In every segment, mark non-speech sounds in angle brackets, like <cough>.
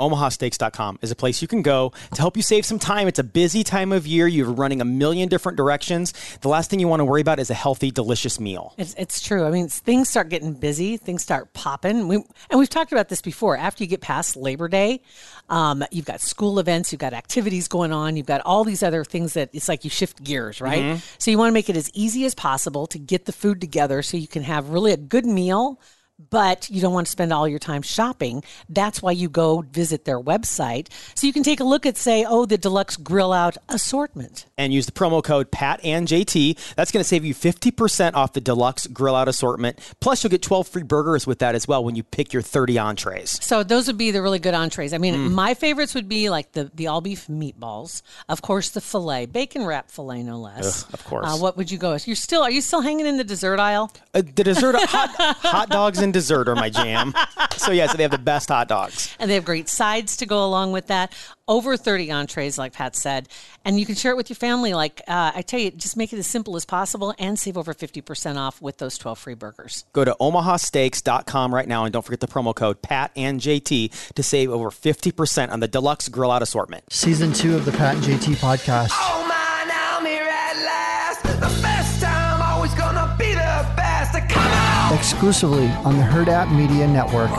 omahasteaks.com is a place you can go to help you save some time. It's a busy time of year. You're running a million different directions. The last thing you want to worry about is a healthy, delicious meal. It's, it's true. I mean, things start getting busy, things start popping. We, and we've talked about this before. After you get past Labor Day, um, you've got school events, you've got activities going on, you've got all these other things that it's like you shift gears, right? Mm-hmm. So you want to make it as easy as possible to get the food together so you can have really a good meal but you don't want to spend all your time shopping. That's why you go visit their website. So you can take a look at, say, oh, the deluxe grill out assortment. And use the promo code PAT and JT. That's going to save you 50% off the deluxe grill out assortment. Plus, you'll get 12 free burgers with that as well when you pick your 30 entrees. So those would be the really good entrees. I mean, mm. my favorites would be like the, the all beef meatballs, of course, the filet, bacon wrap filet, no less. Ugh, of course. Uh, what would you go with? You're still, are you still hanging in the dessert aisle? Uh, the dessert, hot, hot dogs and dessert are my jam. so yeah, so they have the best hot dogs. And they have great sides to go along with that. Over 30 entrees, like Pat said. And you can share it with your family. Like uh, I tell you, just make it as simple as possible and save over 50% off with those 12 free burgers. Go to omahasteaks.com right now and don't forget the promo code PAT and JT to save over 50% on the deluxe grill out assortment. Season two of the Pat and JT podcast. Oh my, now I'm here at last. The best time, always gonna be the best. Come on! exclusively on the Herd App Media Network.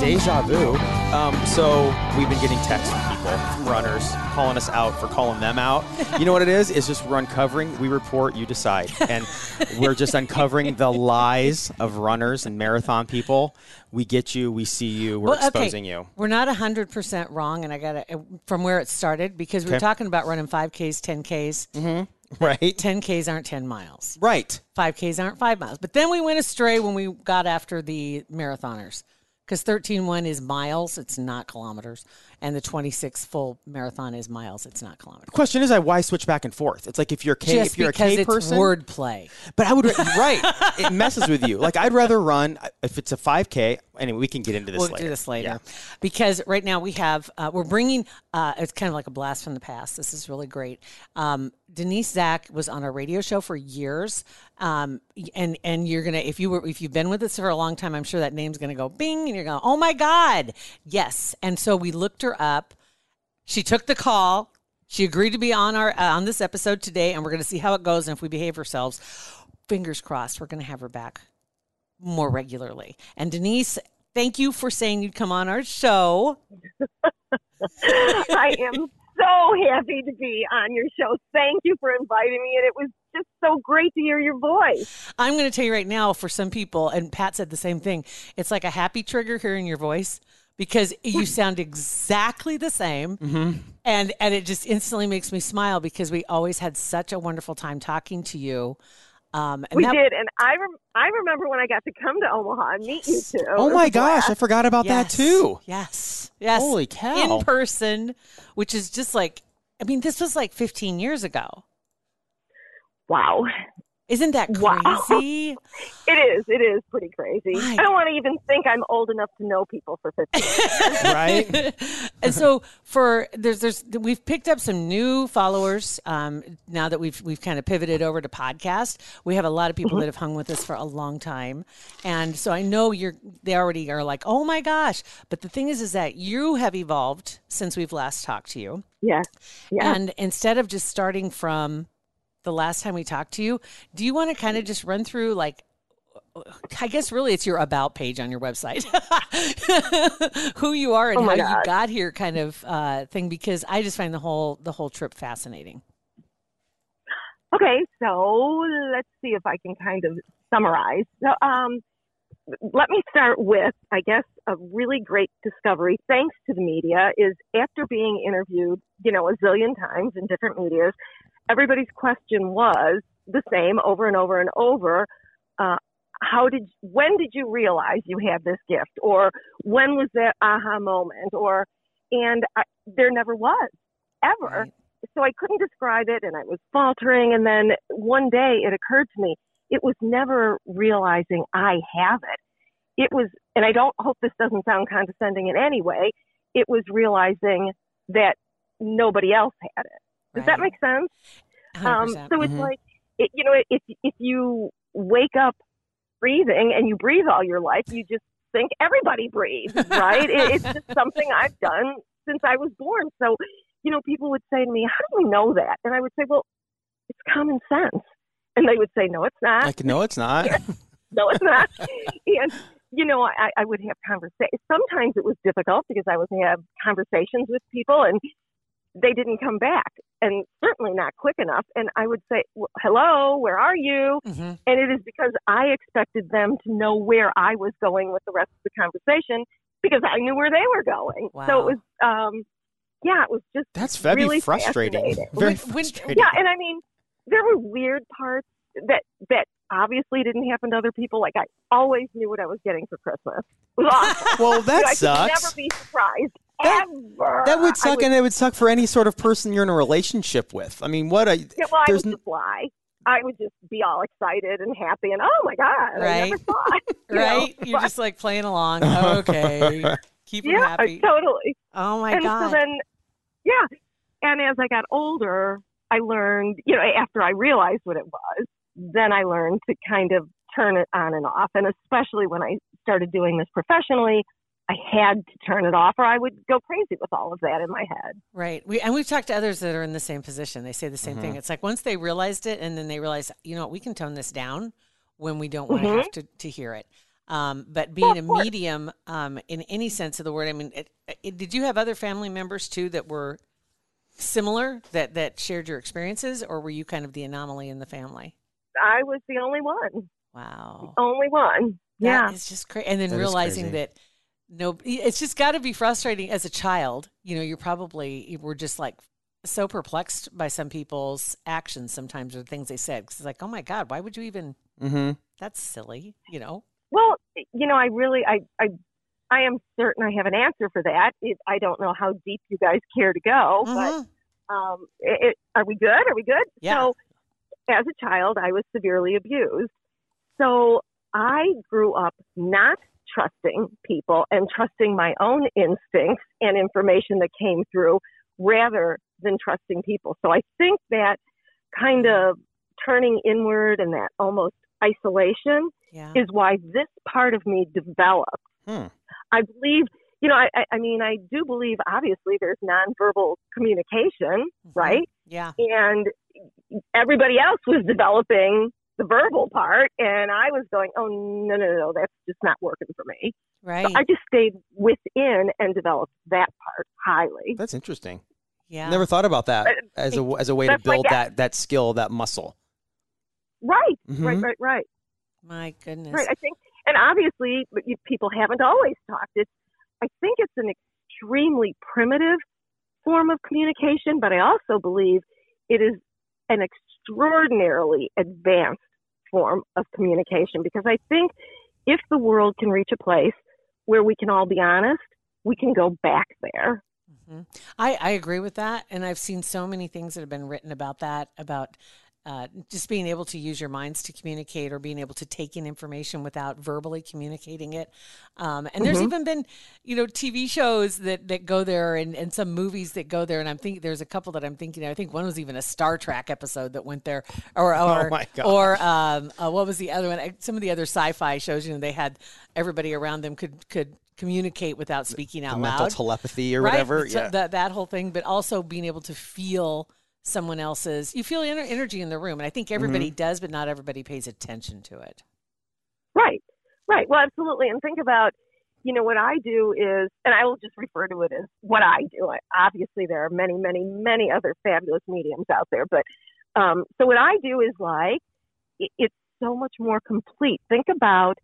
Deja vu. Um, so we've been getting texts from people, from runners, calling us out for calling them out. You know what it is? It's just we're uncovering. We report, you decide, and we're just uncovering the lies of runners and marathon people. We get you. We see you. We're well, okay. exposing you. We're not hundred percent wrong, and I got to from where it started because we are talking about running five Ks, ten Ks. Mm-hmm. Right. 10Ks aren't 10 miles. Right. 5Ks aren't 5 miles. But then we went astray when we got after the marathoners because 13.1 is miles, it's not kilometers. And the 26 full marathon is miles, it's not kilometers. The question is, I why switch back and forth? It's like if you're K, Just if you're a K it's person, wordplay. But I would right. it messes with you. Like I'd rather run if it's a 5K. Anyway, we can get into this we'll later. do this later yeah. because right now we have uh, we're bringing. Uh, it's kind of like a blast from the past. This is really great. Um, Denise Zach was on a radio show for years, um, and and you're gonna if you were if you've been with us for a long time, I'm sure that name's gonna go bing, and you're going, oh my god, yes. And so we looked her up. She took the call. She agreed to be on our uh, on this episode today, and we're to see how it goes and if we behave ourselves. Fingers crossed, we're to have her back more regularly. And Denise, thank you for saying you'd come on our show. <laughs> I am so happy to be on your show. Thank you for inviting me. And it was just so great to hear your voice. I'm going to tell you right now, for some people, and Pat said the same thing, it's like a happy trigger hearing your voice because you <laughs> sound exactly the same mm-hmm. and and it just instantly makes me smile because we always had such a wonderful time talking to you um, we that, did, and I rem- I remember when I got to come to Omaha and meet you too. Oh my gosh, I forgot about yes. that too. Yes, yes, holy cow! In person, which is just like, I mean, this was like 15 years ago. Wow, isn't that <laughs> crazy? Wow. It is. It is pretty crazy. My I don't want to even think I'm old enough to know people for 50. years. <laughs> right? <laughs> and so for there's there's we've picked up some new followers um, now that we've we've kind of pivoted over to podcast. We have a lot of people mm-hmm. that have hung with us for a long time. And so I know you're they already are like, "Oh my gosh." But the thing is is that you have evolved since we've last talked to you. Yeah. Yeah. And instead of just starting from the last time we talked to you. Do you want to kind of just run through like I guess really it's your about page on your website. <laughs> Who you are and oh how God. you got here kind of uh, thing because I just find the whole the whole trip fascinating. Okay, so let's see if I can kind of summarize. So, um, let me start with, I guess, a really great discovery, thanks to the media, is after being interviewed, you know, a zillion times in different medias, everybody's question was the same over and over and over. Uh, how did, when did you realize you had this gift? Or when was that aha moment? Or, and I, there never was, ever. Right. So I couldn't describe it and I was faltering. And then one day it occurred to me, it was never realizing I have it. It was, and I don't hope this doesn't sound condescending in any way, it was realizing that nobody else had it. Does right. that make sense? Um, so it's mm-hmm. like, it, you know, if if you wake up breathing and you breathe all your life, you just think everybody breathes, right? it, it's just <laughs> something I've done since I was born. So, you know, people would say to me, "How do you know that?" And I would say, "Well, it's common sense." And they would say, "No, it's not. Like, no, it's not. <laughs> no, it's not." and you know, I, I would have conversations. Sometimes it was difficult because I would have conversations with people and they didn't come back, and certainly not quick enough. And I would say, well, "Hello, where are you?" Mm-hmm. And it is because I expected them to know where I was going with the rest of the conversation because I knew where they were going. So it was, um, yeah, it was just That's very really frustrating. Very When- when- frustrating. yeah. And I mean, there were weird parts that that obviously didn't happen to other people. Like I always knew what I was getting for Christmas. Awesome. <laughs> Well, You know, that I could sucks. never be surprised That- ever. That would I suck, and it would suck for any sort of person you're in a relationship with. I mean, what a Yeah, well, I there's would n- just lie. I would just be all excited and happy and oh my god, I Right. never thought. <laughs> <laughs> you know, Right? You're but- just like playing along. Okay. Keep them yeah, happy. totally. Oh my and God. so then, yeah, and as I got older, I learned. You know, after I realized what it was, then I learned to kind of turn it on and off. And especially when I started doing this professionally, I had to turn it off, or I would go crazy with all of that in my head. Right. We and we've talked to others that are in the same position. They say the same Mm-hmm. thing. It's like once they realized it and then they realize, you know what, we can tone this down when we don't want to Mhm. have to, to hear it. Um, but being a course. medium, um, in any sense of the word, I mean, it, it, did you have other family members too that were similar that that shared your experiences, or were you kind of the anomaly in the family? I was the only one, Wow. only one. yeah, It's just crazy. And then That is realizing that no, it's just got to be frustrating as a child. You know, you're probably, you were just like so perplexed by some people's actions sometimes or things they said. Cause it's like, oh my God, why would you even, mm-hmm. that's silly, you know? Well, you know, I really, I, I, I am certain I have an answer for that. It, I don't know how deep you guys care to go, but um, it, it, are we good? Are we good? Yeah. So, as a child, I was severely abused. So I grew up not trusting people and trusting my own instincts and information that came through rather than trusting people. So I think that kind of turning inward and that almost isolation Yeah. is why this part of me developed. Hmm. I believe, you know, I, I, I mean, I do believe obviously there's nonverbal communication, Mhm. right? Yeah. And everybody else was developing the verbal part, and I was going, oh, no, no, no, that's just not working for me. Right. So I just stayed within and developed that part highly. That's interesting. yeah. Never thought about that as a as a way to that's like build that- that that skill, that muscle. Right, right, Mhm. right, right. my goodness. Right. I think, and obviously, people haven't always talked. It's, I think it's an extremely primitive form of communication, but I also believe it is an extraordinarily advanced form of communication because I think if the world can reach a place where we can all be honest, we can go back there. Mhm. I, I agree with that. And I've seen so many things that have been written about that, about uh, just being able to use your minds to communicate or being able to take in information without verbally communicating it. Um, and there's even been, you know, TV shows that, that go there and, and some movies that go there. And I'm thinking there's a couple that I'm thinking, I think one was even a Star Trek episode that went there or, <laughs> or, my or um, uh, what was the other one? Some of the other sci-fi shows, you know, they had everybody around them could, could communicate without speaking out The loud telepathy or right? whatever. Yeah. that that whole thing, but also being able to feel someone else's. You feel ener- energy in the room, and I think everybody Mm-hmm. does, but not everybody pays attention to it. Right, right. Well, absolutely. And think about, you know, what I do is, and I will just refer to it as what I do. I, obviously, there are many, many, many other fabulous mediums out there, but um, so what I do is like, it, it's so much more complete. Think about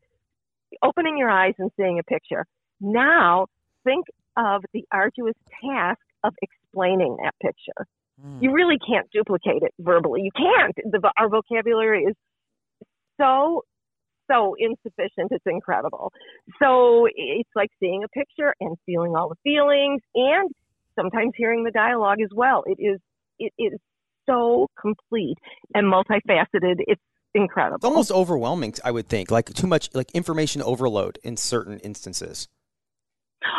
opening your eyes and seeing a picture. Now, think of the arduous task of explaining that picture. Mm. You really can't duplicate it verbally. You can't. The, our vocabulary is so so insufficient. It's incredible. So it's like seeing a picture and feeling all the feelings, and sometimes hearing the dialogue as well. It is it is so complete and multifaceted. It's incredible. It's almost overwhelming, I would think. Like too much like information overload in certain instances.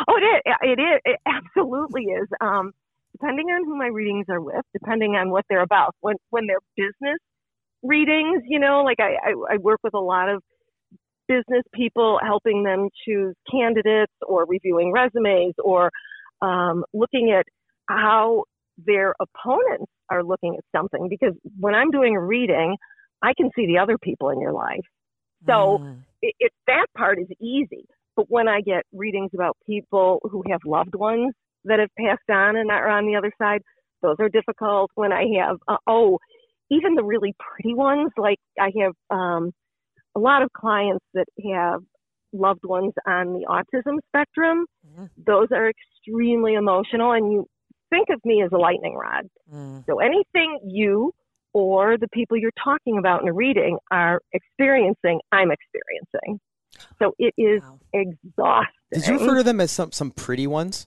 Oh, it is. It is. It absolutely is. Um, depending on who my readings are with, depending on what they're about. When when they're business readings, you know, like I, I, I work with a lot of business people, helping them choose candidates or reviewing resumes or um, looking at how their opponents are looking at something. Because when I'm doing a reading, I can see the other people in your life. So Mm. it, it that part is easy. But when I get readings about people who have loved ones that have passed on and are on the other side, those are difficult. When I have uh, oh, even the really pretty ones, like I have um, a lot of clients that have loved ones on the autism spectrum. Mhm. Those are extremely emotional, and you think of me as a lightning rod. Mm. So anything you or the people you're talking about in a reading are experiencing, I'm experiencing. So it is Wow. exhausting. Did you refer to them as some some pretty ones?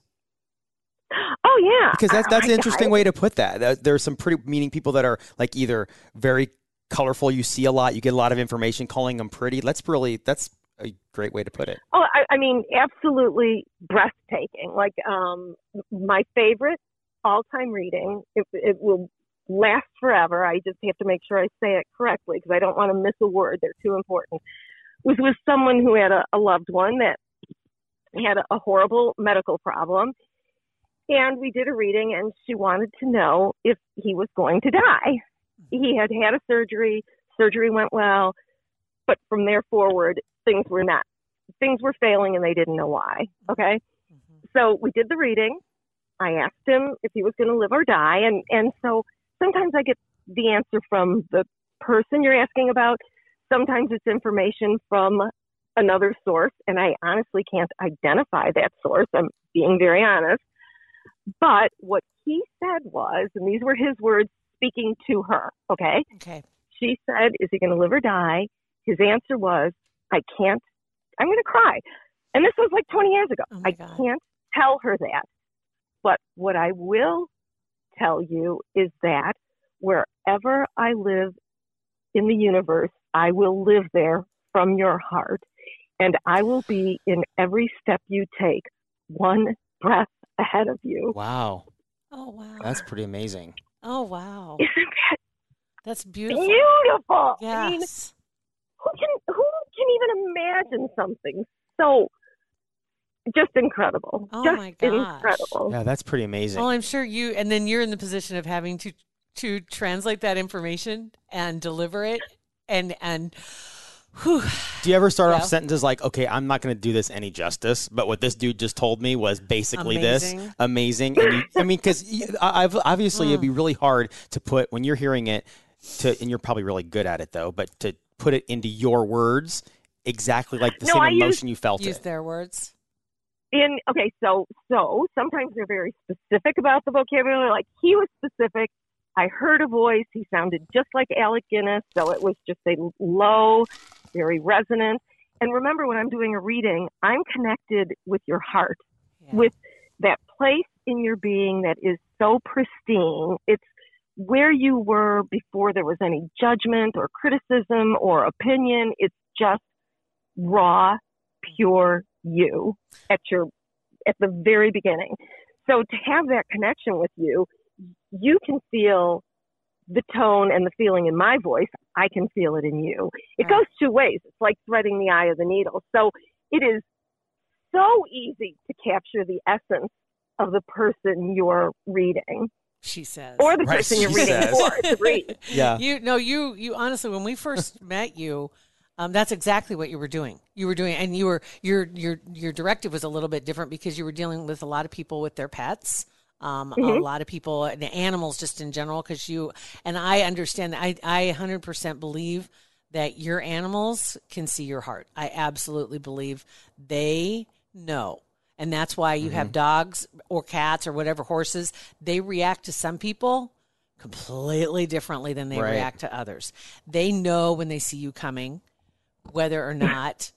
Oh yeah, Because that's that's an interesting way to put that. There's some pretty meaning people that are like either very colorful, you see a lot, you get a lot of information, calling them pretty. That's really that's a great way to put it. Oh, I, I mean, absolutely breathtaking. Like um, my favorite all-time reading. It, it will last forever. I just have to make sure I say it correctly because I don't want to miss a word. They're too important. Was with someone who had a, a loved one that had a horrible medical problem, and we did a reading, and she wanted to know if he was going to die. He had had a surgery. Surgery went well, but from there forward, things were not things were failing and they didn't know why. Okay. So we did the reading. I asked him if he was going to live or die. And, and so sometimes I get the answer from the person you're asking about. Sometimes it's information from another source. And I honestly can't identify that source. I'm being very honest. But what he said was, and these were his words speaking to her. Okay Okay. she said, Is he going to live or die? His answer was, I can't, I'm going to cry. And this was like 20 years ago. Oh I God. can't tell her that. But what I will tell you is that wherever I live in the universe, I will live there from your heart. And I will be in every step you take, one breath ahead of you. Wow, Oh wow. that's pretty amazing. oh wow. Isn't that That's beautiful. beautiful? I mean, Yes. who can who can even imagine something so just incredible Oh just my gosh. incredible Yeah, that's pretty amazing. Well, I'm sure you, and then you're in the position of having to to translate that information and deliver it, and and. Whew, Do you ever start Yeah. off sentences like, "Okay, I'm not going to do this any justice," but what this dude just told me was basically this Amazing. amazing. And you, I mean, because I've obviously it'd be mm. really hard to put when you're hearing it to, and you're probably really good at it though, but to put it into your words exactly like the No, same I use- emotion you felt use it. their words. in okay so so sometimes they're very specific about the vocabulary like he was specific i heard a voice he sounded just like alec guinness so it was just a low very resonant and remember when i'm doing a reading i'm connected with your heart Yeah. with that place in your being that is so pristine. It's where you were before there was any judgment or criticism or opinion. It's just raw, pure you at your at the very beginning. So to have that connection with you, you can feel the tone and the feeling in my voice. I can feel it in you. It Right. goes two ways. It's like threading the eye of the needle. So it is so easy to capture the essence of the person you're reading She says. or the Right, person you're she reading says. for to read. <laughs> Yeah. You no, you you honestly, when we first <laughs> met you, um, that's exactly what you were doing. You were doing, and you were your your your directive was a little bit different because you were dealing with a lot of people with their pets. Um, A lot of people and animals just in general, because you and I understand that I I 100% believe that your animals can see your heart. I absolutely believe they know. And that's why you have dogs or cats or whatever horses, they react to some people completely differently than they Right. react to others. They know when they see you coming whether or <laughs> not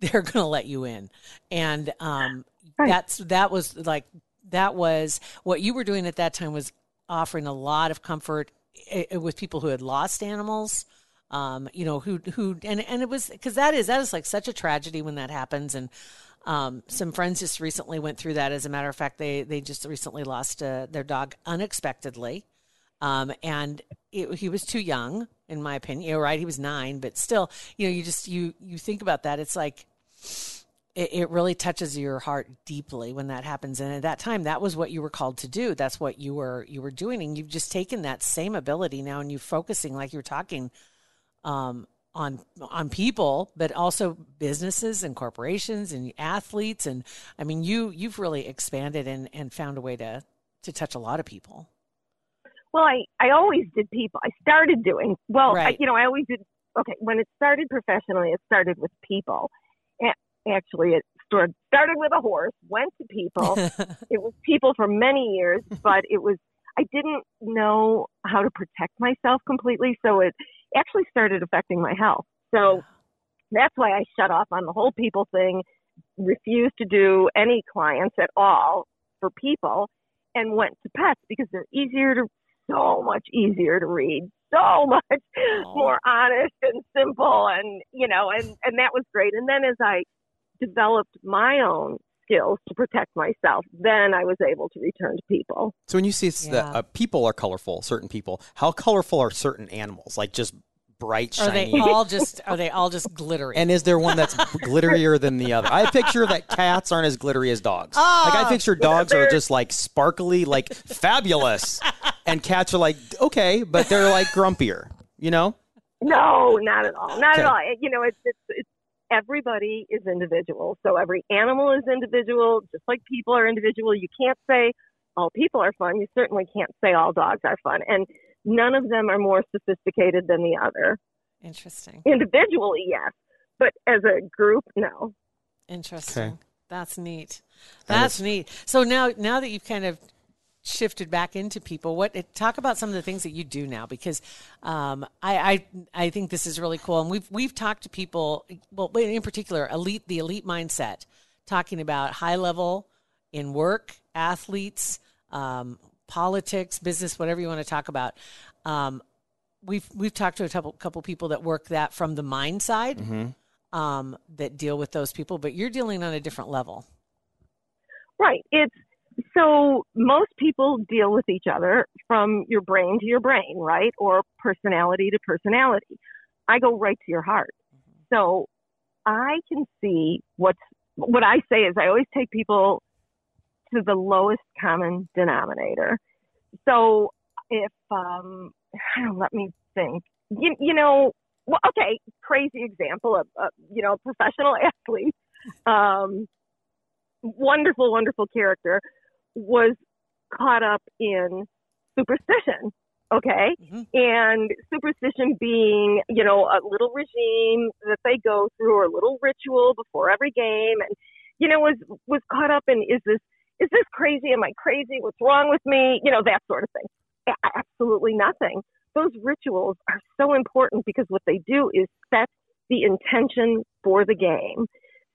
they're going to let you in. And um Right. that's that was like that was what you were doing at that time was offering a lot of comfort eh, eh, with people who had lost animals um, you know, who who and and it was because that is that is like such a tragedy when that happens. And um, some friends just recently went through that. As a matter of fact, they they just recently lost uh, their dog unexpectedly, um, and it, he was too young. in my opinion. You know, right? He was nine, but still, you know, you just you you think about that. It's like it, it really touches your heart deeply when that happens. And at that time, that was what you were called to do. That's what you were you were doing, and you've just taken that same ability now, and you're focusing like you're talking um, on on people, but also businesses and corporations and athletes. And I mean, you you've really expanded and and found a way to to touch a lot of people. Well, I, I always did people. I started doing, well, I, you know, I always did, okay, when it started professionally, it started with people. Actually, it started, started with a horse, went to people. <laughs> it was people for many years, but it was, I didn't know how to protect myself completely. So it actually started affecting my health. So that's why I shut off on the whole people thing, refused to do any clients at all for people, and went to pets because they're easier to, so much easier to read, so <laughs> much more honest and simple, and you know, and and that was great. And then as I developed my own skills to protect myself, then I was able to return to people. So when you see Yeah. that uh, people are colorful, certain people, how colorful are certain animals? Like just bright, shiny. Are shiny. they all just are they all just glittery? and is there one that's <laughs> glitterier than the other? I picture that cats aren't as glittery as dogs. like I picture dogs are just like sparkly, like fabulous, <laughs> and cats are like okay, but they're like grumpier. You know? No, not at all. Not Okay. at all. You know, it's, it's it's everybody is individual. So every animal is individual, just like people are individual. You can't say all people are fun. You certainly can't say all dogs are fun. And none of them are more sophisticated than the other. Interesting. Individually, yes, but as a group, no. Interesting. That's neat. That That's neat. So now, now that you've kind of shifted back into people, what talk about some of the things that you do now? Because um, I, I, I think this is really cool, and we've we've talked to people. Well, in particular, elite the elite mindset, talking about high level in work, athletes, um, politics, business, whatever you want to talk about. Um, we've we've talked to a couple couple people that work that from the mind side um, that deal with those people, but you're dealing on a different level. Right. It's so most people deal with each other from your brain to your brain, right? Or personality to personality. I go right to your heart. So I can see what's what I say is I always take people to the lowest common denominator. So if um <sighs> let me think. You, you know, well, okay, crazy example of, of you know, professional <laughs> athlete um wonderful, wonderful character, was caught up in superstition. Okay. Mhm. And superstition being, you know, a little regime that they go through or a little ritual before every game and, you know, was, was caught up in, is this, is this crazy? Am I crazy? What's wrong with me? You know, that sort of thing. A- Absolutely nothing. Those rituals are so important because what they do is set the intention for the game.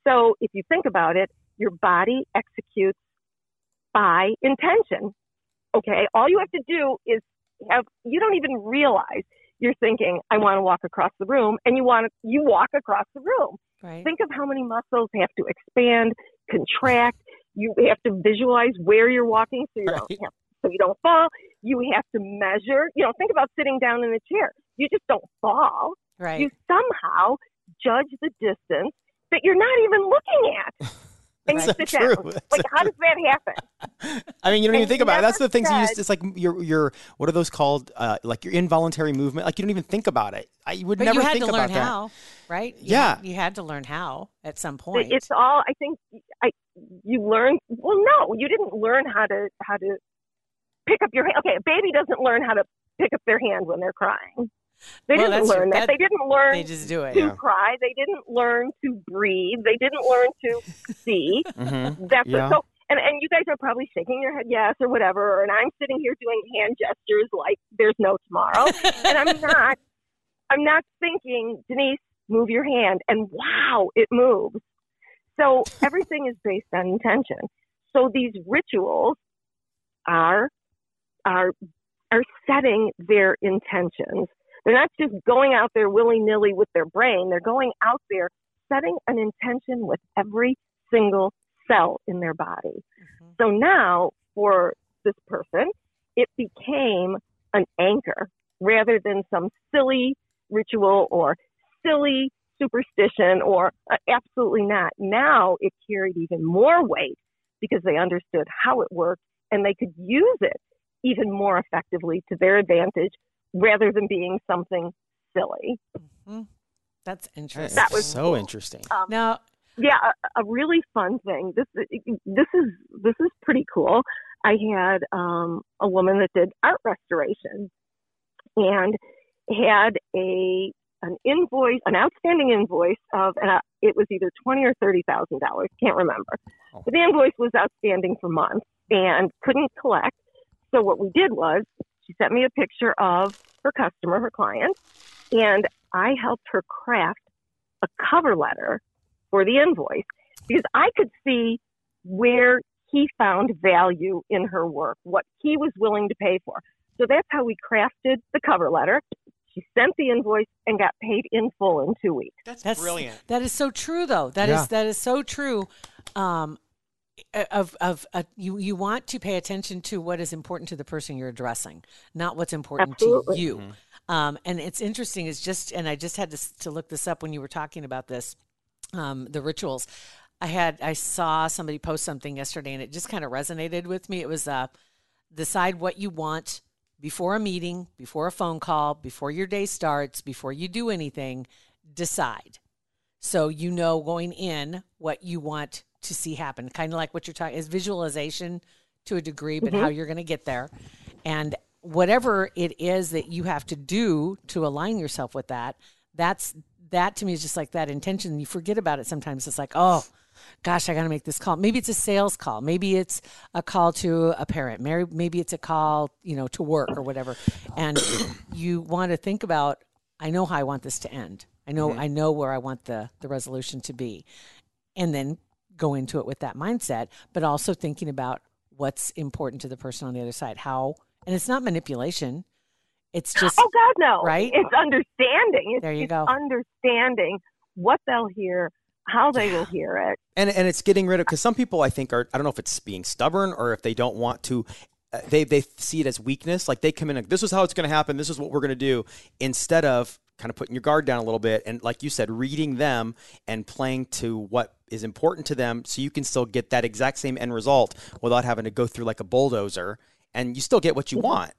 So if you think about it, your body executes by intention. Okay, all you have to do is have you don't even realize you're thinking I want to walk across the room and you want to you walk across the room. Right. Think of how many muscles have to expand, contract. You have to visualize where you're walking so you don't have, so you don't fall. You have to measure. You know, think about sitting down in a chair. You just don't fall. right. You somehow judge the distance that you're not even looking at. <laughs> And you That's sit so down. true. Like, how does that happen? I mean, you don't even think about it. That's the things you used. said- It's like your your what are those called? Uh, like your involuntary movement. Like you don't even think about it. I you would but never you had think to about learn that. right? You Yeah. had- you had to learn how at some point. It's all. I think I you learn. Well, no, you didn't learn how to how to pick up your hand. Okay, a baby doesn't learn how to pick up their hand when they're crying. They Well, didn't learn that. that- They didn't learn they just do it. to Yeah. cry. They didn't learn to breathe. They didn't learn to see. Mhm. That's Yeah. so. And and you guys are probably shaking your head yes or whatever, and I'm sitting here doing hand gestures like there's no tomorrow, and I'm <laughs> not. I'm not thinking, Denise, move your hand, and wow, it moves. So everything is based on intention. So these rituals are are are setting their intentions. They're not just going out there willy nilly with their brain. They're going out there setting an intention with every single cell in their body. So now for this person, it became an anchor rather than some silly ritual or silly superstition or uh, absolutely not. Now it carried even more weight because they understood how it worked and they could use it even more effectively to their advantage rather than being something silly. That's interesting. That was so cool. interesting. Um, now, yeah, a, a really fun thing. This this is this is pretty cool. I had um, a woman that did art restoration and had a an invoice, an outstanding invoice of, and uh, it was either twenty or thirty thousand dollars. Can't remember. Oh. But the invoice was outstanding for months and couldn't collect. So what we did was she sent me a picture of her customer, her client, and I helped her craft a cover letter for the invoice because I could see where he found value in her work, what he was willing to pay for. So that's how we crafted the cover letter. She sent the invoice and got paid in full in two weeks. That's, That's brilliant. That is so true, though. That is Yeah. that is so true. Um, of of uh, you you want to pay attention to what is important to the person you're addressing, not what's important Absolutely. to you. Um, and it's interesting. Is just and I just had to to look this up when you were talking about this, um, the rituals. I had I saw somebody post something yesterday, and it just kind of resonated with me. It was uh, decide what you want before a meeting, before a phone call, before your day starts, before you do anything. Decide. So you know going in what you want to see happen. Kind of like what you're talking is visualization to a degree, but how mm-hmm. you're going to get there. And whatever it is that you have to do to align yourself with that, that's that to me is just like that intention. You forget about it sometimes. It's like, oh, gosh, I got to make this call. Maybe it's a sales call. Maybe it's a call to a parent. Maybe maybe it's a call, you know, to work or whatever. And <coughs> you want to think about, I know how I want this to end. I know mm-hmm. I know where I want the the resolution to be. And then go into it with that mindset, but also thinking about what's important to the person on the other side. How and it's not manipulation. It's just Oh God, no! Right? It's understanding. It's, There you it's go. Understanding what they'll hear, how they will hear it. and and it's getting rid of because some people I think are I don't know if it's being stubborn or if they don't want to. Uh, they they see it as weakness. Like they come in, and this is how it's going to happen. This is what we're going to do. Instead of kind of putting your guard down a little bit and, like you said, reading them and playing to what is important to them, so you can still get that exact same end result without having to go through like a bulldozer, and you still get what you want.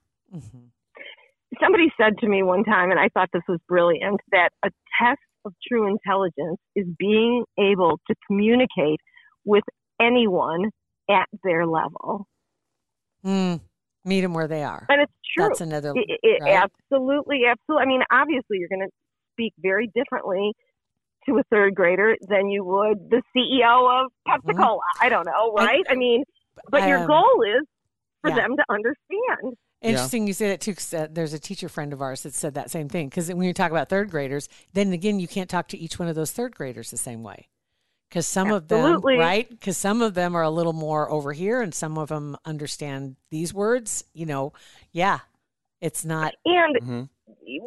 Somebody said to me one time, and I thought this was brilliant, that a test of true intelligence is being able to communicate with anyone at their level, mm, meet them where they are. and it's true. That's another It, it, right? Absolutely, absolutely. I mean, obviously, you're going to speak very differently to a third grader than you would the CEO of Pepsi Cola. I don't know, right? I, mean, but your um, goal is for yeah. them to understand. Interesting you say that too, because uh, there's a teacher friend of ours that said that same thing. Because when you talk about third graders, then again, you can't talk to each one of those third graders the same way. Because some Absolutely. of them, right? Because some of them are a little more over here, and some of them understand these words. You know, yeah, it's not. And hmm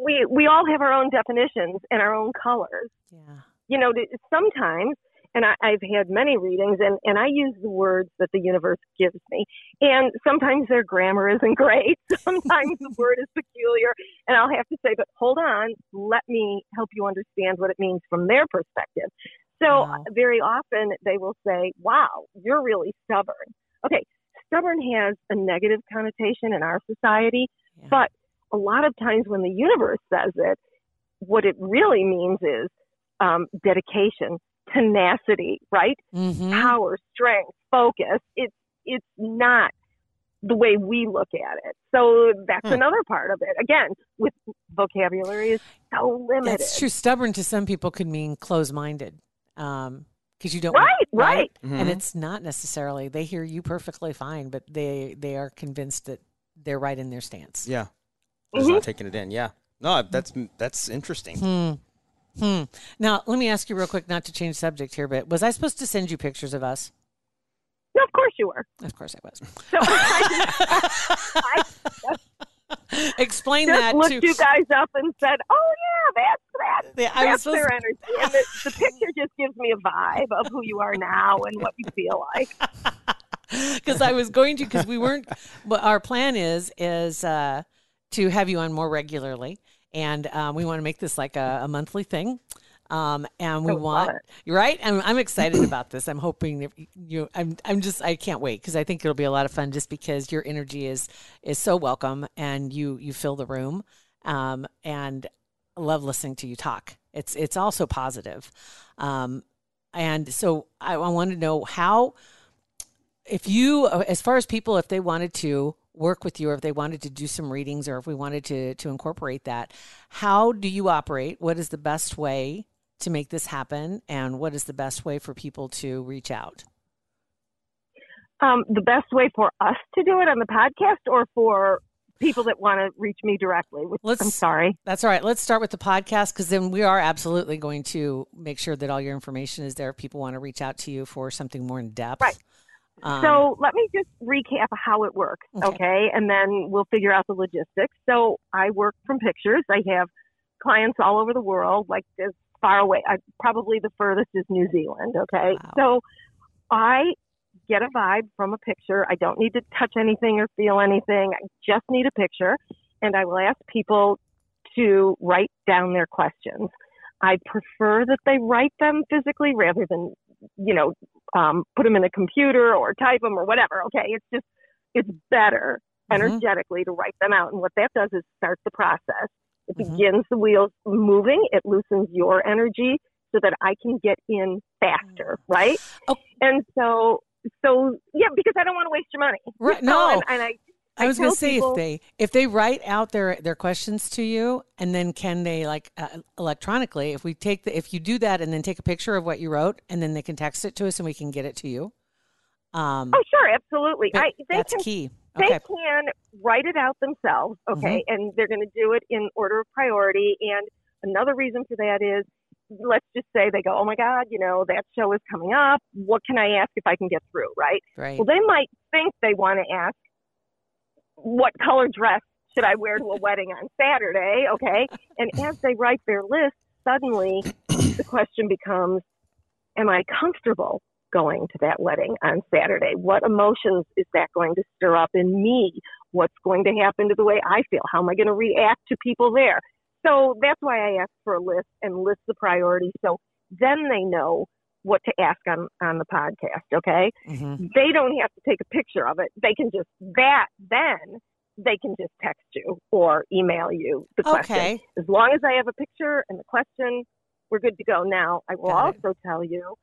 we we all have our own definitions and our own colors. Yeah, You know, sometimes, and I, I've had many readings, and and I use the words that the universe gives me, and sometimes their grammar isn't <laughs> great. Sometimes the word is peculiar, and I'll have to say, but hold on, let me help you understand what it means from their perspective. So Wow. very often they will say, "Wow, you're really stubborn." Okay, stubborn has a negative connotation in our society, Yeah. but a lot of times when the universe says it, what it really means is um, dedication, tenacity, right? Mhm. Power, strength, focus. It's it's not the way we look at it. So that's Hmm. another part of it. Again, with vocabulary is so limited. That's true. Stubborn to some people could mean closed-minded, because you don't. Right, want- right. And Mhm. it's not necessarily they hear you perfectly fine, but they they are convinced that they're right in their stance. Yeah, just not taking it in. Yeah, no, that's that's interesting. Hmm. Hmm. Now, let me ask you real quick, not to change subject here, but was I supposed to send you pictures of us? No, of course you were. Of course I was. So <laughs> I <laughs> Explain just that looked to. you guys up and said, "Oh yeah, that's that." Yeah, I was That's supposed their energy, and the, the picture just gives me a vibe of who you are now and what you feel like. <laughs> because I was going to because we weren't. But our plan is is uh, to have you on more regularly, and um, we want to make this like a, a monthly thing. Um, and we I would love want right. I'm, I'm excited about this. I'm hoping that you. I'm. I'm just. I can't wait because I think it'll be a lot of fun. Just because your energy is is so welcome and you you fill the room. Um, and I love listening to you talk. It's it's also positive. Um, and so I, I want to know how if you as far as people if they wanted to work with you or if they wanted to do some readings or if we wanted to to incorporate that how do you operate what is the best way to make this happen and what is the best way for people to reach out Um, the best way for us to do it on the podcast or for people that want to reach me directly. Which, Let's- I'm sorry. that's all right let's start with the podcast because then we are absolutely going to make sure that all your information is there if people want to reach out to you for something more in depth Right. Um, So let me just recap how it works, Okay. okay. And then we'll figure out the logistics. So I work from pictures. I have clients all over the world, like as far away. I, probably the furthest is New Zealand, okay. Wow. So I get a vibe from a picture. I don't need to touch anything or feel anything. I just need a picture, and I will ask people to write down their questions. I prefer that they write them physically rather than, you know, um, put them in a computer or type them or whatever. Okay, it's just it's better Mhm. energetically to write them out, and what that does is start the process. It Mhm. begins the wheels moving. It loosens your energy so that I can get in faster, right? Oh. And so, so yeah, because I don't want to waste your money. Right, no. and, and I, I was going to say people- if they if they write out their their questions to you and then can they like uh, electronically if we take the if you do that and then take a picture of what you wrote and then they can text it to us and we can get it to you. Um, oh sure, absolutely. I, they that's can key. They Okay. can write it out themselves, okay, mm-hmm. and they're going to do it in order of priority. And another reason for that is, let's just say they go, oh my God, you know, that show is coming up. What can I ask if I can get through, right? Right. Well, they might think they want to ask, what color dress should I wear to a <laughs> wedding on Saturday, okay? And as they write their list, suddenly the question becomes, am I comfortable going to that wedding on Saturday? What emotions is that going to stir up in me? What's going to happen to the way I feel? How am I going to react to people there? So that's why I ask for a list and list the priorities. So then they know what to ask on, on the podcast, okay? Mhm. They don't have to take a picture of it. They can just, that, then they can just text you or email you the question. Okay. As long as I have a picture and the question, we're good to go. Now, I will Got it. also tell you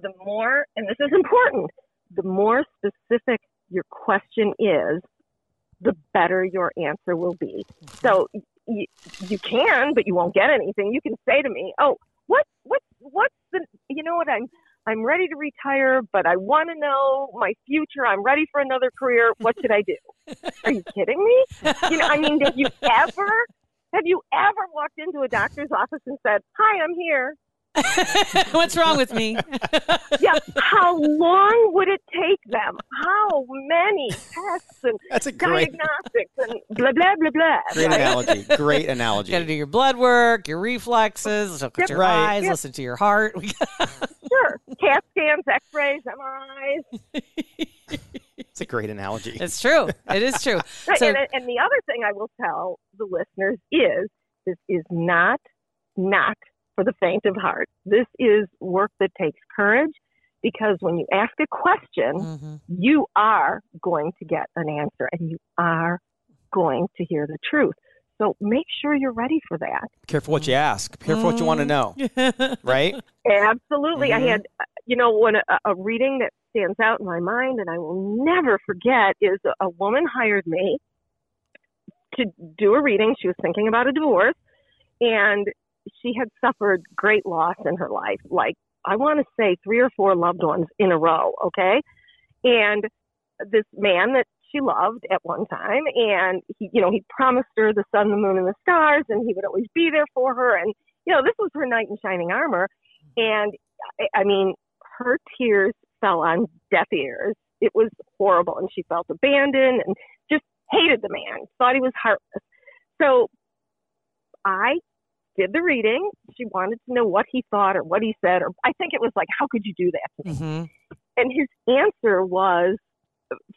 the more, and this is important, the more specific your question is, the better your answer will be. So you, you can, but you won't get anything. You can say to me, "Oh, what, what, what's the? You know what? I'm, I'm ready to retire, but I want to know my future. I'm ready for another career. What should I do? <laughs> Are you kidding me? You know, I mean, have you ever, have you ever walked into a doctor's office and said, "Hi, I'm here." <laughs> What's wrong with me? <laughs> Yeah, how long would it take them? How many tests and That's a great, diagnostics and blah blah blah blah? great analogy. Great <laughs> analogy. You Got to do your blood work, your reflexes, look at Yep. your Right. eyes, Yep. listen to your heart. Sure, CAT scans, X-rays, MRIs. It's a great analogy. it's true. It is true. So- and, and the other thing I will tell the listeners is this is not not for the faint of heart. This is work that takes courage because when you ask a question, Mhm. you are going to get an answer and you are going to hear the truth. So make sure you're ready for that. Careful what you ask. Careful what you want to know. <laughs> Right? Absolutely. Mhm. I had, uh, you know, when a, a reading that stands out in my mind and I will never forget is a, a woman hired me to do a reading. She was thinking about a divorce and she had suffered great loss in her life. Like, I want to say three or four loved ones in a row. Okay. And this man that she loved at one time and he, you know, he promised her the sun, the moon, and the stars and he would always be there for her. And, you know, this was her knight in shining armor. And I- mean, her tears fell on deaf ears. It was horrible, and she felt abandoned and just hated the man. Thought he was heartless. So I did the reading. She wanted to know what he thought or what he said, or I think it was like, "How could you do that?" to me?" Mhm. And his answer was,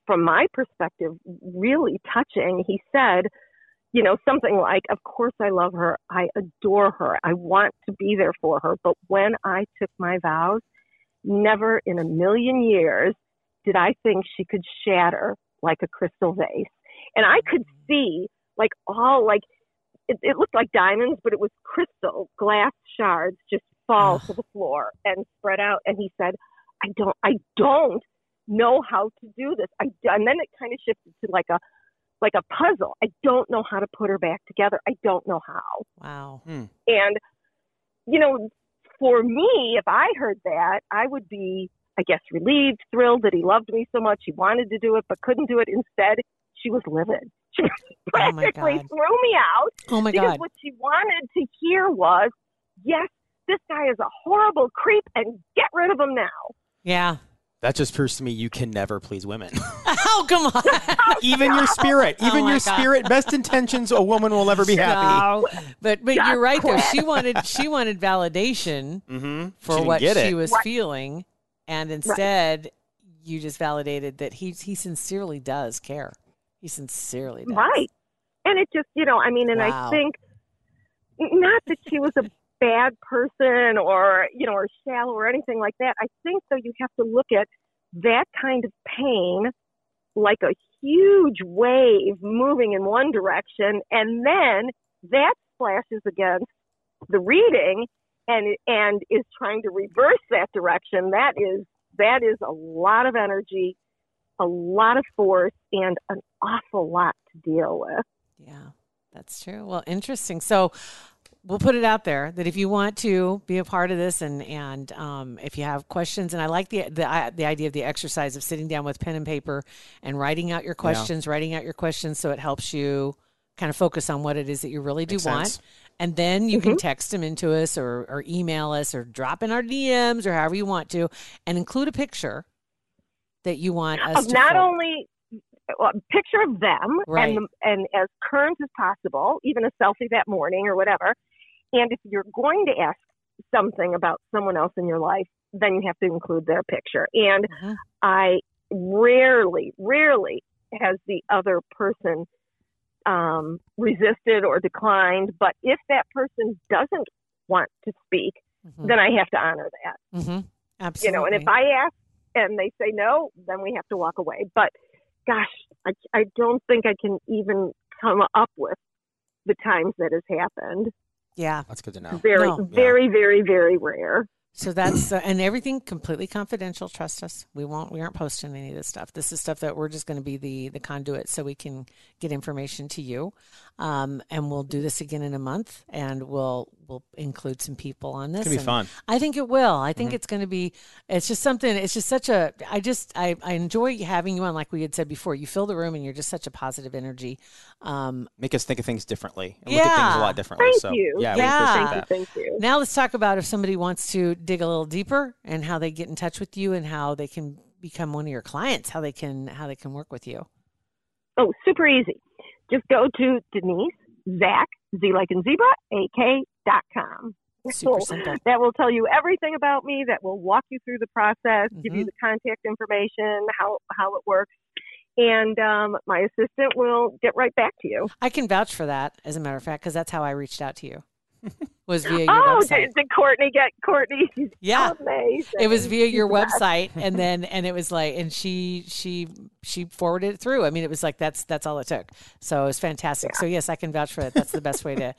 from my perspective, really touching. He said, you know, something like, of course I love her. I adore her. I want to be there for her. But when I took my vows, never in a million years did I think she could shatter like a crystal vase. And I could see like all like, it, it looked like diamonds, but it was crystal glass shards just fall to the floor and spread out. And he said, I don't, I don't know how to do this. I, and then it kind of shifted to like a, like a puzzle. I don't know how to put her back together. I don't know how. Wow. Hmm. And, you know, for me, if I heard that, I would be, I guess, relieved, thrilled that he loved me so much. He wanted to do it, but couldn't do it. Instead, she was livid. She Oh, practically God. threw me out Oh my because God. what she wanted to hear was, yes, this guy is a horrible creep and get rid of him now. Yeah. That just proves to me you can never please women. <laughs> <laughs> Oh, come on. <laughs> even your spirit, Oh even my your God. spirit, best intentions, a woman will never be happy. No. But but Just you're right though. She wanted she wanted validation Mm-hmm. for didn't what she was Right. feeling, and instead you just validated that he he sincerely does care. He sincerely does. Right. And it just, you know, I mean, and Wow. I think not that she was a bad person or, you know, or shallow or anything like that. I think though you have to look at that kind of pain like a huge wave moving in one direction and then that splashes against the reading and and is trying to reverse that direction. That is that is a lot of energy, a lot of force and an awful lot to deal with. Yeah, that's true. Well, interesting. So we'll put it out there that if you want to be a part of this and and um, if you have questions, and I like the the the idea of the exercise of sitting down with pen and paper and writing out your questions, writing out your questions, so it helps you kind of focus on what it is that you really do Makes want. sense. And then you can text them into us or, or email us or drop in our DMs or however you want to and include a picture that you want us to not only a picture of them Right. and and as current as possible, even a selfie that morning or whatever. And if you're going to ask something about someone else in your life, then you have to include their picture. And Mhm. I rarely, rarely has the other person um, resisted or declined. But if that person doesn't want to speak, Mhm. then I have to honor that Mhm. Absolutely. you know and if i ask and they say no then we have to walk away but gosh i, I don't think i can even come up with the times that has happened yeah. That's good to know. very No. very very very rare So that's uh, and everything completely confidential. Trust us. We won't. We aren't posting any of this stuff. This is stuff that we're just going to be the the conduit so we can get information to you. Um, and we'll do this again in a month, and we'll we'll include some people on this. It's gonna be fun. Mm-hmm. I think it will. I think it's going to be. It's just something. It's just such a. I just I I enjoy having you on. Like we had said before, you fill the room, and you're just such a positive energy. Um, Make us think of things differently and look at things a lot differently. thank so you yeah, Yeah. we appreciate thank that. you thank you Now let's talk about if somebody wants to dig a little deeper and how they get in touch with you and how they can become one of your clients, how they can how they can work with you. oh super easy just go to denise zak z like in zebra ak dot com Super So simple. that will tell you everything about me that will walk you through the process give Mm-hmm. you the contact information how how it works and um, my assistant will get right back to you I can vouch for that, as a matter of fact, because that's how I reached out to you. Was via your oh website. did, did courtney get courtney Yeah. <laughs> amazing It was via your She's website, and <laughs> then and it was like, and she she she forwarded it through. I mean, it was like that's that's all it took. So it was fantastic. So yes, I can vouch for it. That's the best way to.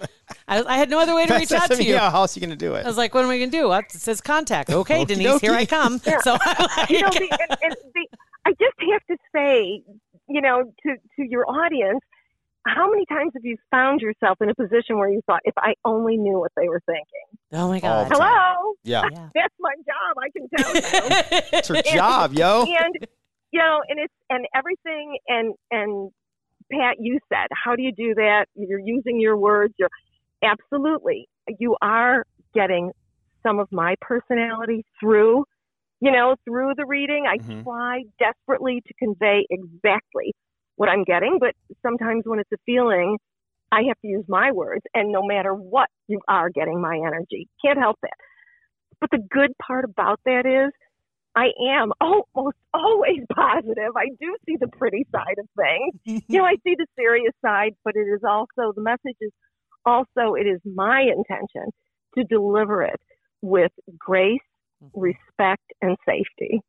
I, I had no other way to reach out to you. Yeah, how else are you going to do it? I was like, what am I going to do? What? It says contact. Okay, Okey Denise, here I dokey. come. So you know, the, and, and the, I just have to say, you know, to to your audience, how many times have you found yourself in a position where you thought, if I only knew what they were thinking? oh my god. Hello, Yeah, Yeah. <laughs> that's my job. I can tell you. <laughs> it's her job, yo. and you know, and it's and everything, and and Pat, you said, how do you do that? You're using your words. You're absolutely. You are getting some of my personality through, you know, through the reading. I Mhm. try desperately to convey exactly what I'm getting, but sometimes when it's a feeling, I have to use my words. And no matter what, you are getting my energy. Can't help it. But the good part about that is I am almost <laughs> always positive. I do see the pretty side of things. you know, I see the serious side, but it is also the message is also it is my intention to deliver it with grace, mm-hmm. respect, and safety.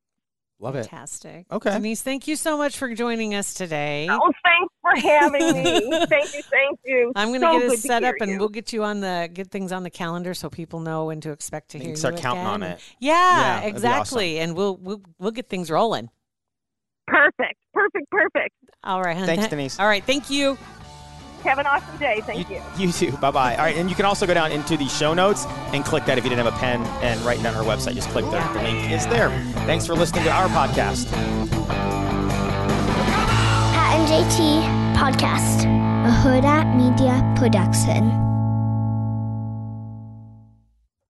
Love it. Fantastic. Okay. Denise, thank you so much for joining us today. Oh, thanks for having me. <laughs> thank you, thank you. I'm going to get good us set hear up and you. we'll get you on the get things on the calendar so people know when to expect to They hear can start you counting again. on it. Yeah, Yeah, that'd be exactly. And we'll we'll we'll get things rolling. Perfect, perfect, perfect. All right. hon. Thanks, Denise. All right. Thank you. Have an awesome day. Thank you. You too. Bye bye. All right, and you can also go down into the show notes and click that if you didn't have a pen and write it down our website. Just click there. The link is there. Thanks for listening to our podcast. Pat and JT Podcast, a Huda Media Production.